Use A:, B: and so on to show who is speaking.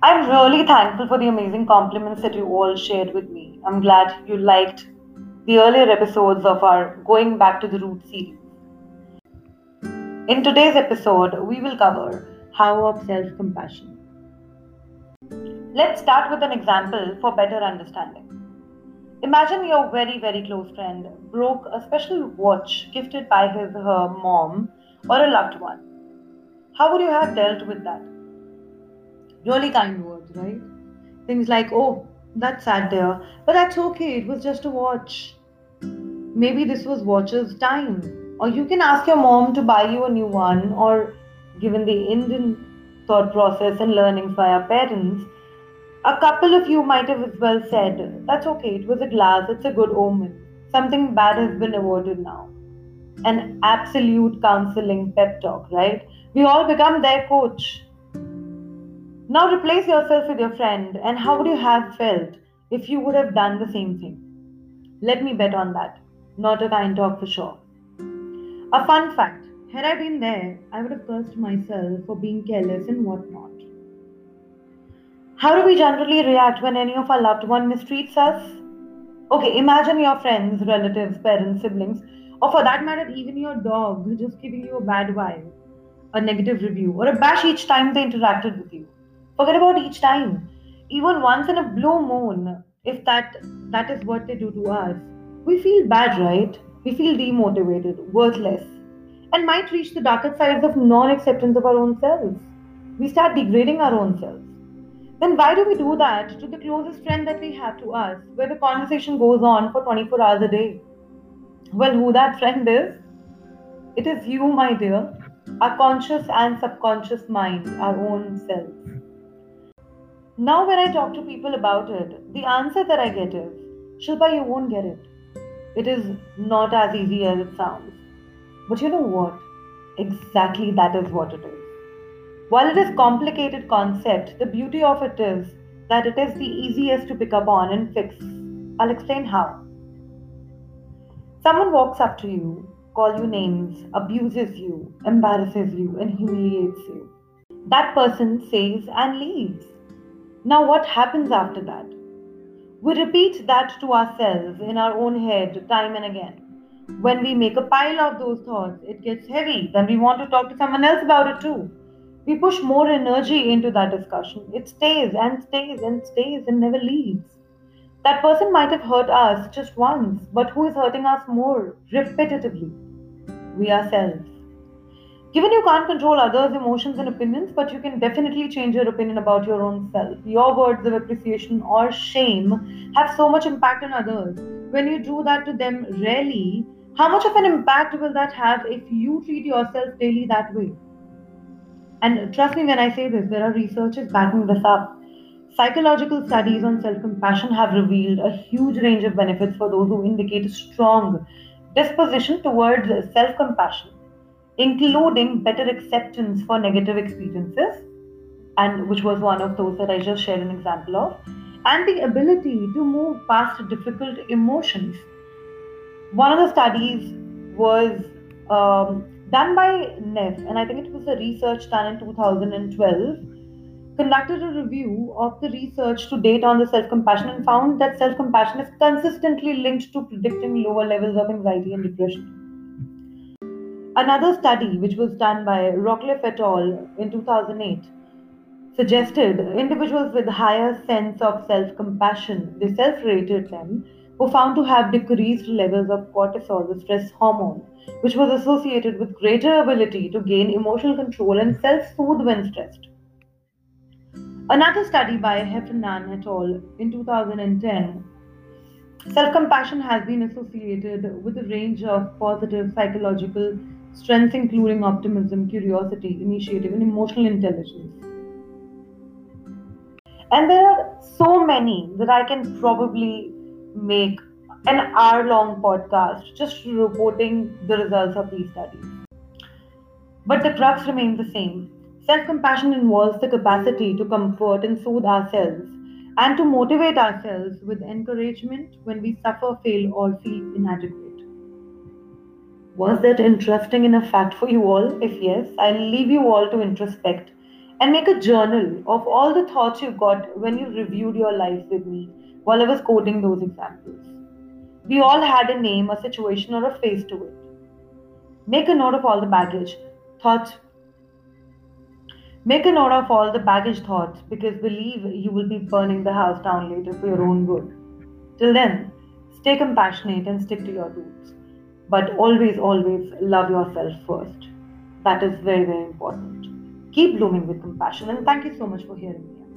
A: I'm really thankful for the amazing compliments that you all shared with me. I'm glad you liked the earlier episodes of our Going Back to the Root series. In today's episode, we will cover how of self compassion. Let's start with an example for better understanding. Imagine your very, very close friend broke a special watch gifted by his her mom or a loved one. How would you have dealt with that? Really kind words, right? Things like, oh, that's sad, dear, but that's okay, it was just a watch. Maybe this was watch's time. Or you can ask your mom to buy you a new one, or given the Indian thought process and learnings by our parents, a couple of you might have as well said, That's okay, it was a glass, it's a good omen. Something bad has been avoided now. An absolute counseling pep talk, right? We all become their coach. Now replace yourself with your friend, and how would you have felt if you would have done the same thing? Let me bet on that. Not a kind talk for sure. A fun fact had I been there, I would have cursed myself for being careless and whatnot. How do we generally react when any of our loved one mistreats us? Okay, imagine your friends, relatives, parents, siblings, or for that matter, even your dog just giving you a bad vibe, a negative review, or a bash each time they interacted with you. Forget about each time. Even once in a blue moon, if that that is what they do to us, we feel bad, right? We feel demotivated, worthless, and might reach the darker sides of non-acceptance of our own selves. We start degrading our own selves. Then why do we do that to the closest friend that we have to us, where the conversation goes on for 24 hours a day? Well, who that friend is? It is you, my dear, our conscious and subconscious mind, our own selves. Now, when I talk to people about it, the answer that I get is Shilpa, you won't get it. It is not as easy as it sounds. But you know what? Exactly that is what it is. While it is a complicated concept, the beauty of it is that it is the easiest to pick up on and fix. I'll explain how. Someone walks up to you, calls you names, abuses you, embarrasses you, and humiliates you. That person says and leaves. Now, what happens after that? We repeat that to ourselves in our own head time and again. When we make a pile of those thoughts, it gets heavy. Then we want to talk to someone else about it too. We push more energy into that discussion. It stays and stays and stays and never leaves. That person might have hurt us just once, but who is hurting us more repetitively? We ourselves. Given you can't control others' emotions and opinions, but you can definitely change your opinion about your own self. Your words of appreciation or shame have so much impact on others. When you do that to them rarely, how much of an impact will that have if you treat yourself daily that way? And trust me when I say this, there are researchers backing this up. Psychological studies on self compassion have revealed a huge range of benefits for those who indicate a strong disposition towards self compassion including better acceptance for negative experiences, and which was one of those that I just shared an example of, and the ability to move past difficult emotions. One of the studies was um, done by Neff, and I think it was a research done in 2012, conducted a review of the research to date on the self compassion and found that self compassion is consistently linked to predicting lower levels of anxiety and depression. Another study, which was done by Rockliff et al. in 2008, suggested individuals with higher sense of self-compassion, they self-rated them, were found to have decreased levels of cortisol, the stress hormone, which was associated with greater ability to gain emotional control and self-soothe when stressed. Another study by Heffernan et al. in 2010 Self compassion has been associated with a range of positive psychological strengths including optimism, curiosity, initiative, and emotional intelligence. And there are so many that I can probably make an hour long podcast just reporting the results of these studies. But the crux remains the same. Self compassion involves the capacity to comfort and soothe ourselves and to motivate ourselves with encouragement when we suffer, fail, or feel inadequate. Was that interesting enough fact for you all? If yes, I'll leave you all to introspect and make a journal of all the thoughts you got when you reviewed your life with me while I was quoting those examples. We all had a name, a situation, or a face to it. Make a note of all the baggage, thoughts. Make a note of all the baggage thoughts because believe you will be burning the house down later for your own good. Till then, stay compassionate and stick to your roots. But always, always love yourself first. That is very, very important. Keep blooming with compassion and thank you so much for hearing me.